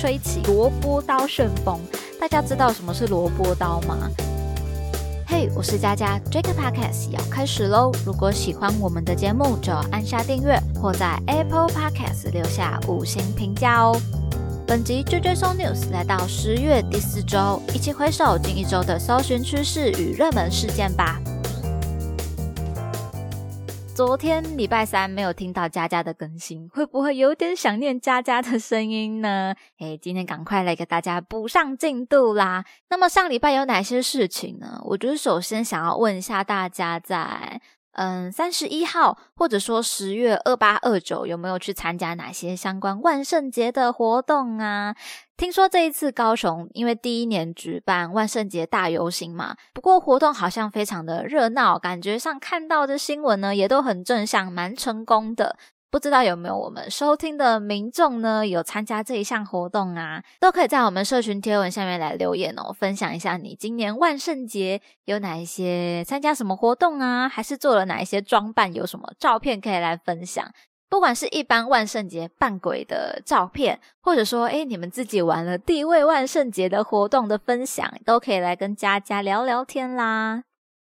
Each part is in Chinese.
吹起萝卜刀旋风。大家知道什么是萝卜刀吗？嘿，我是佳佳，Jack Podcast 要开始喽！如果喜欢我们的节目，就按下订阅，或在 Apple Podcast 留下五星评价哦。本集追追搜 News 来到十月第四周，一起回首近一周的搜寻趋势与热门事件吧。昨天礼拜三没有听到佳佳的更新，会不会有点想念佳佳的声音呢？诶，今天赶快来给大家补上进度啦！那么上礼拜有哪些事情呢？我觉得首先想要问一下大家，在嗯三十一号或者说十月二八二九有没有去参加哪些相关万圣节的活动啊？听说这一次高雄因为第一年举办万圣节大游行嘛，不过活动好像非常的热闹，感觉上看到的新闻呢也都很正向，蛮成功的。不知道有没有我们收听的民众呢有参加这一项活动啊？都可以在我们社群贴文下面来留言哦，分享一下你今年万圣节有哪一些参加什么活动啊，还是做了哪一些装扮，有什么照片可以来分享。不管是一般万圣节扮鬼的照片，或者说，哎，你们自己玩了地位万圣节的活动的分享，都可以来跟佳佳聊聊天啦。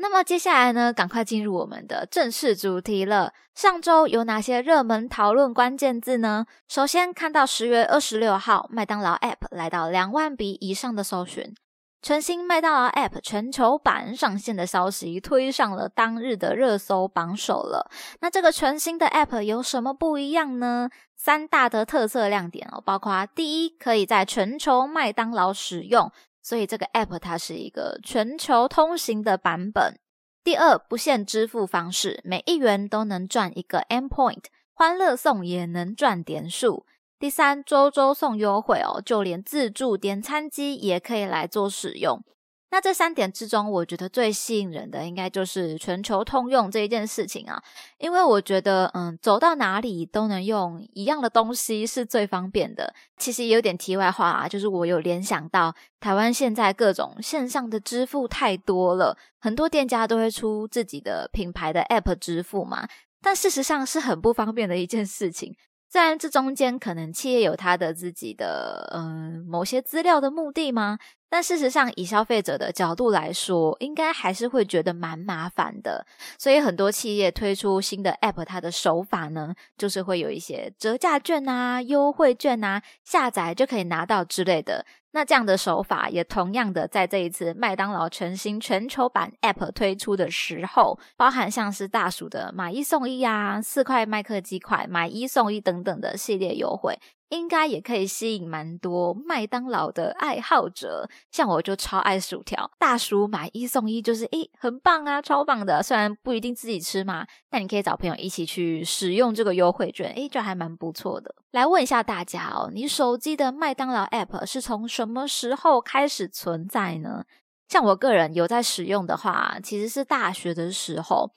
那么接下来呢，赶快进入我们的正式主题了。上周有哪些热门讨论关键字呢？首先看到十月二十六号，麦当劳 App 来到两万笔以上的搜寻。全新麦当劳 App 全球版上线的消息推上了当日的热搜榜首了。那这个全新的 App 有什么不一样呢？三大的特色亮点哦，包括第一，可以在全球麦当劳使用，所以这个 App 它是一个全球通行的版本。第二，不限支付方式，每一元都能赚一个 M Point，欢乐送也能赚点数。第三，周周送优惠哦，就连自助点餐机也可以来做使用。那这三点之中，我觉得最吸引人的应该就是全球通用这一件事情啊。因为我觉得，嗯，走到哪里都能用一样的东西是最方便的。其实有点题外话啊，就是我有联想到台湾现在各种线上的支付太多了，很多店家都会出自己的品牌的 App 支付嘛，但事实上是很不方便的一件事情。虽然这中间可能企业有它的自己的嗯某些资料的目的吗？但事实上，以消费者的角度来说，应该还是会觉得蛮麻烦的。所以很多企业推出新的 App，它的手法呢，就是会有一些折价券啊、优惠券啊，下载就可以拿到之类的。那这样的手法也同样的，在这一次麦当劳全新全球版 App 推出的时候，包含像是大薯的买一送一啊、四块麦克鸡块买一送一等等的系列优惠。应该也可以吸引蛮多麦当劳的爱好者，像我就超爱薯条，大叔买一送一，就是诶很棒啊，超棒的。虽然不一定自己吃嘛，但你可以找朋友一起去使用这个优惠券，诶就还蛮不错的。来问一下大家哦，你手机的麦当劳 App 是从什么时候开始存在呢？像我个人有在使用的话，其实是大学的时候。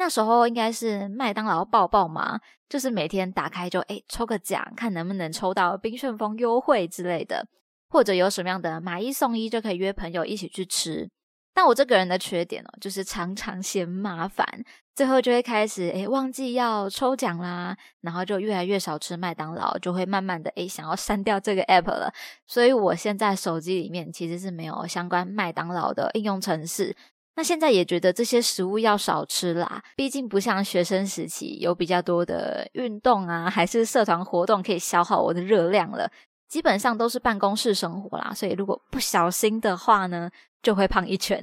那时候应该是麦当劳抱抱嘛，就是每天打开就哎抽个奖，看能不能抽到冰旋风优惠之类的，或者有什么样的买一送一就可以约朋友一起去吃。但我这个人的缺点哦，就是常常嫌麻烦，最后就会开始哎忘记要抽奖啦，然后就越来越少吃麦当劳，就会慢慢的哎想要删掉这个 app 了。所以我现在手机里面其实是没有相关麦当劳的应用程式。那现在也觉得这些食物要少吃啦，毕竟不像学生时期有比较多的运动啊，还是社团活动可以消耗我的热量了。基本上都是办公室生活啦，所以如果不小心的话呢，就会胖一圈，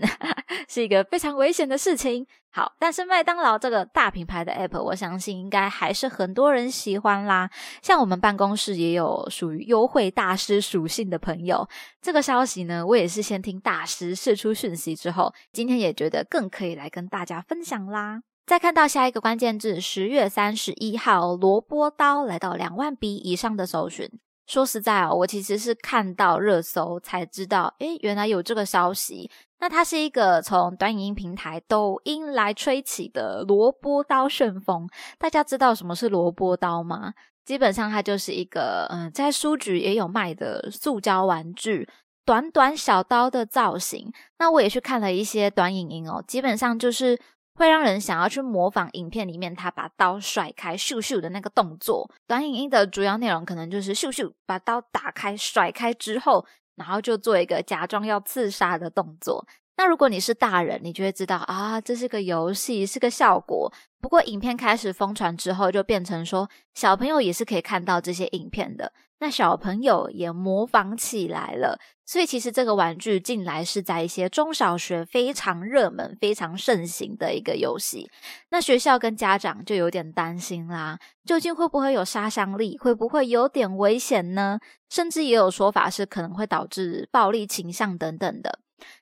是一个非常危险的事情。好，但是麦当劳这个大品牌的 App，我相信应该还是很多人喜欢啦。像我们办公室也有属于优惠大师属性的朋友，这个消息呢，我也是先听大师释出讯息之后，今天也觉得更可以来跟大家分享啦。再看到下一个关键字，十月三十一号，萝卜刀来到两万笔以上的搜寻。说实在哦，我其实是看到热搜才知道，诶，原来有这个消息。那它是一个从短影音平台抖音来吹起的萝卜刀旋风。大家知道什么是萝卜刀吗？基本上它就是一个，嗯，在书局也有卖的塑胶玩具，短短小刀的造型。那我也去看了一些短影音哦，基本上就是会让人想要去模仿影片里面他把刀甩开咻咻的那个动作。短影音的主要内容可能就是咻咻把刀打开甩开之后，然后就做一个假装要刺杀的动作。那如果你是大人，你就会知道啊，这是个游戏，是个效果。不过影片开始疯传之后，就变成说小朋友也是可以看到这些影片的。那小朋友也模仿起来了，所以其实这个玩具近来是在一些中小学非常热门、非常盛行的一个游戏。那学校跟家长就有点担心啦，究竟会不会有杀伤力？会不会有点危险呢？甚至也有说法是可能会导致暴力倾向等等的。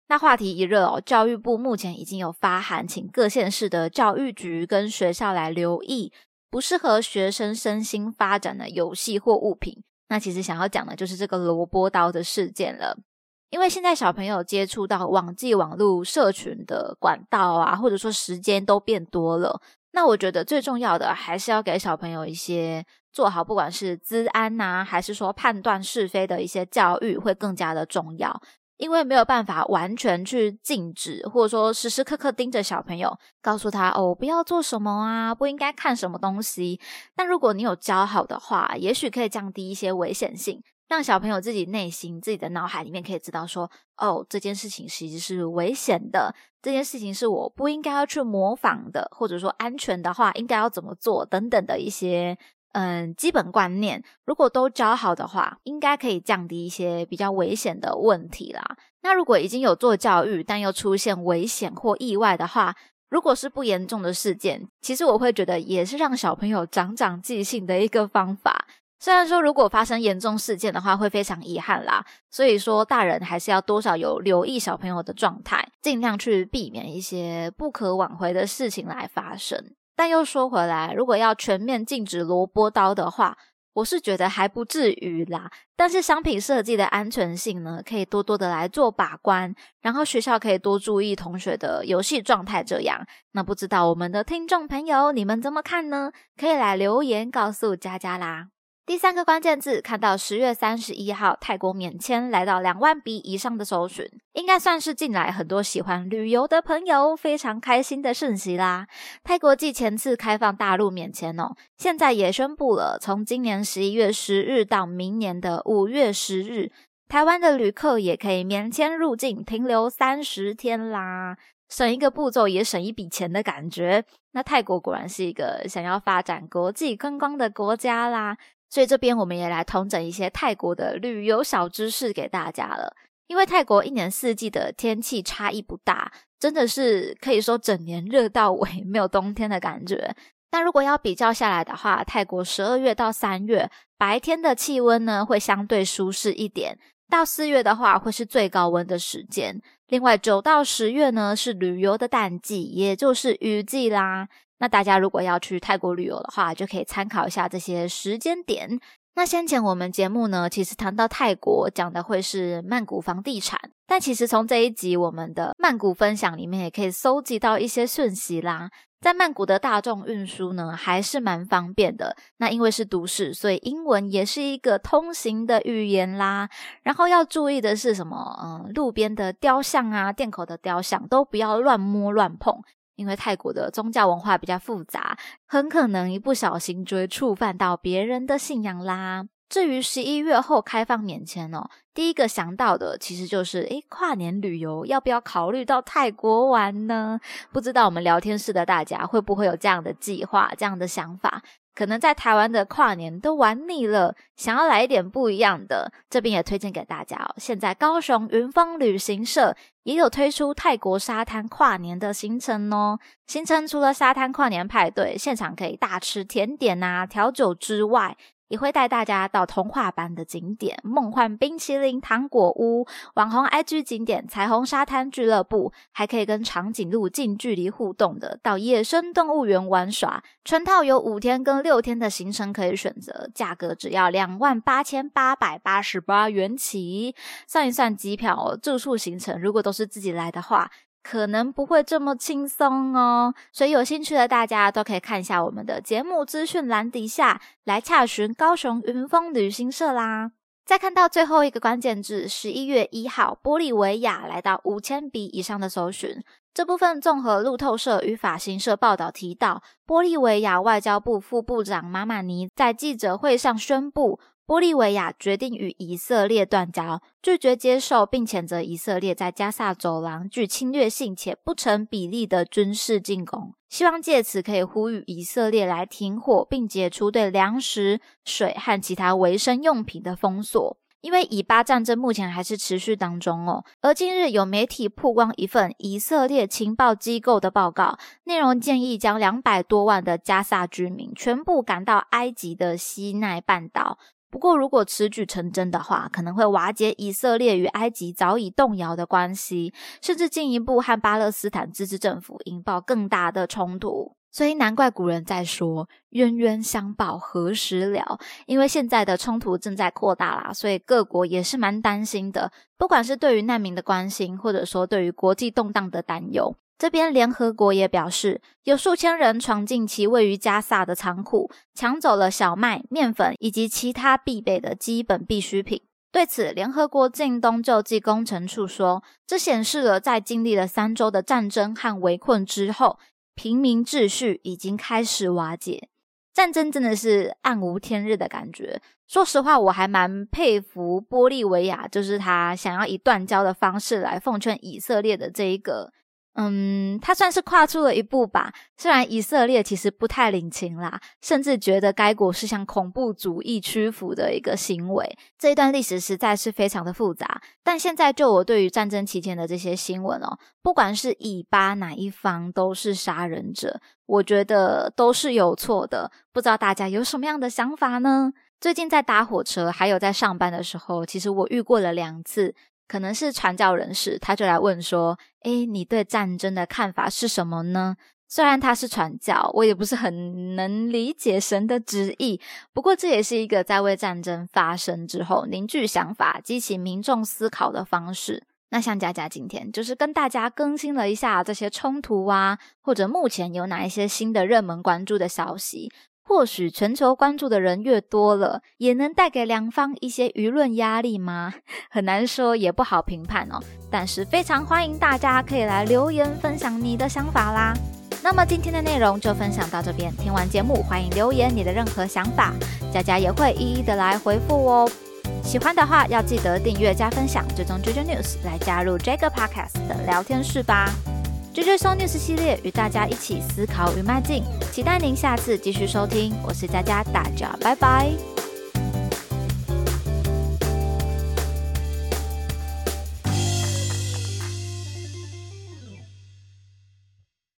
那话题一热哦，教育部目前已经有发函，请各县市的教育局跟学校来留意不适合学生身心发展的游戏或物品。那其实想要讲的就是这个萝卜刀的事件了，因为现在小朋友接触到网际网络社群的管道啊，或者说时间都变多了。那我觉得最重要的还是要给小朋友一些做好，不管是资安呐，还是说判断是非的一些教育，会更加的重要。因为没有办法完全去禁止，或者说时时刻刻盯着小朋友，告诉他哦，不要做什么啊，不应该看什么东西。但如果你有教好的话，也许可以降低一些危险性，让小朋友自己内心、自己的脑海里面可以知道说，哦，这件事情其实是危险的，这件事情是我不应该要去模仿的，或者说安全的话应该要怎么做等等的一些。嗯，基本观念如果都教好的话，应该可以降低一些比较危险的问题啦。那如果已经有做教育，但又出现危险或意外的话，如果是不严重的事件，其实我会觉得也是让小朋友长长记性的一个方法。虽然说如果发生严重事件的话，会非常遗憾啦。所以说大人还是要多少有留意小朋友的状态，尽量去避免一些不可挽回的事情来发生。但又说回来，如果要全面禁止萝卜刀的话，我是觉得还不至于啦。但是商品设计的安全性呢，可以多多的来做把关，然后学校可以多注意同学的游戏状态。这样，那不知道我们的听众朋友你们怎么看呢？可以来留言告诉佳佳啦。第三个关键字，看到十月三十一号泰国免签来到两万笔以上的搜寻，应该算是近来很多喜欢旅游的朋友非常开心的讯息啦。泰国继前次开放大陆免签哦，现在也宣布了，从今年十一月十日到明年的五月十日，台湾的旅客也可以免签入境，停留三十天啦，省一个步骤也省一笔钱的感觉。那泰国果然是一个想要发展国际观光的国家啦。所以这边我们也来统整一些泰国的旅游小知识给大家了。因为泰国一年四季的天气差异不大，真的是可以说整年热到尾，没有冬天的感觉。但如果要比较下来的话，泰国十二月到三月白天的气温呢会相对舒适一点，到四月的话会是最高温的时间。另外九到十月呢是旅游的淡季，也就是雨季啦。那大家如果要去泰国旅游的话，就可以参考一下这些时间点。那先前我们节目呢，其实谈到泰国讲的会是曼谷房地产，但其实从这一集我们的曼谷分享里面，也可以搜集到一些讯息啦。在曼谷的大众运输呢，还是蛮方便的。那因为是都市，所以英文也是一个通行的语言啦。然后要注意的是什么？嗯，路边的雕像啊，店口的雕像都不要乱摸乱碰。因为泰国的宗教文化比较复杂，很可能一不小心就会触犯到别人的信仰啦。至于十一月后开放免签哦，第一个想到的其实就是，诶，跨年旅游要不要考虑到泰国玩呢？不知道我们聊天室的大家会不会有这样的计划、这样的想法？可能在台湾的跨年都玩腻了，想要来一点不一样的，这边也推荐给大家哦。现在高雄云峰旅行社也有推出泰国沙滩跨年的行程哦。行程除了沙滩跨年派对，现场可以大吃甜点啊、调酒之外。也会带大家到童话般的景点——梦幻冰淇淋糖果屋、网红 IG 景点彩虹沙滩俱乐部，还可以跟长颈鹿近距离互动的到野生动物园玩耍。全套有五天跟六天的行程可以选择，价格只要两万八千八百八十八元起。算一算机票、住宿行程，如果都是自己来的话。可能不会这么轻松哦，所以有兴趣的大家都可以看一下我们的节目资讯栏底下来洽询高雄云峰旅行社啦。再看到最后一个关键字，十一月一号，玻利维亚来到五千笔以上的搜寻。这部分综合路透社与法新社报道提到，玻利维亚外交部副部长马马尼在记者会上宣布。玻利维亚决定与以色列断交，拒绝接受并谴责以色列在加萨走廊具侵略性且不成比例的军事进攻，希望借此可以呼吁以色列来停火，并解除对粮食、水和其他维生用品的封锁。因为以巴战争目前还是持续当中哦。而近日有媒体曝光一份以色列情报机构的报告，内容建议将两百多万的加萨居民全部赶到埃及的西奈半岛。不过，如果此举成真的话，可能会瓦解以色列与埃及早已动摇的关系，甚至进一步和巴勒斯坦自治政府引爆更大的冲突。所以，难怪古人在说“冤冤相报何时了”，因为现在的冲突正在扩大啦，所以各国也是蛮担心的，不管是对于难民的关心，或者说对于国际动荡的担忧。这边联合国也表示，有数千人闯进其位于加萨的仓库，抢走了小麦、面粉以及其他必备的基本必需品。对此，联合国近东救济工程处说，这显示了在经历了三周的战争和围困之后，平民秩序已经开始瓦解。战争真的是暗无天日的感觉。说实话，我还蛮佩服玻利维亚，就是他想要以断交的方式来奉劝以色列的这一个。嗯，他算是跨出了一步吧。虽然以色列其实不太领情啦，甚至觉得该国是向恐怖主义屈服的一个行为。这一段历史实在是非常的复杂。但现在就我对于战争期间的这些新闻哦，不管是以巴哪一方都是杀人者，我觉得都是有错的。不知道大家有什么样的想法呢？最近在搭火车，还有在上班的时候，其实我遇过了两次。可能是传教人士，他就来问说：“诶，你对战争的看法是什么呢？”虽然他是传教，我也不是很能理解神的旨意。不过，这也是一个在为战争发生之后凝聚想法、激起民众思考的方式。那像佳佳今天就是跟大家更新了一下这些冲突啊，或者目前有哪一些新的热门关注的消息。或许全球关注的人越多了，也能带给两方一些舆论压力吗？很难说，也不好评判哦。但是非常欢迎大家可以来留言分享你的想法啦。那么今天的内容就分享到这边，听完节目欢迎留言你的任何想法，佳佳也会一一的来回复哦。喜欢的话要记得订阅加分享，追踪 JJ News 来加入这个 Podcast 的聊天室吧。J J Show news 系列，与大家一起思考与迈进，期待您下次继续收听。我是佳佳，大家拜拜。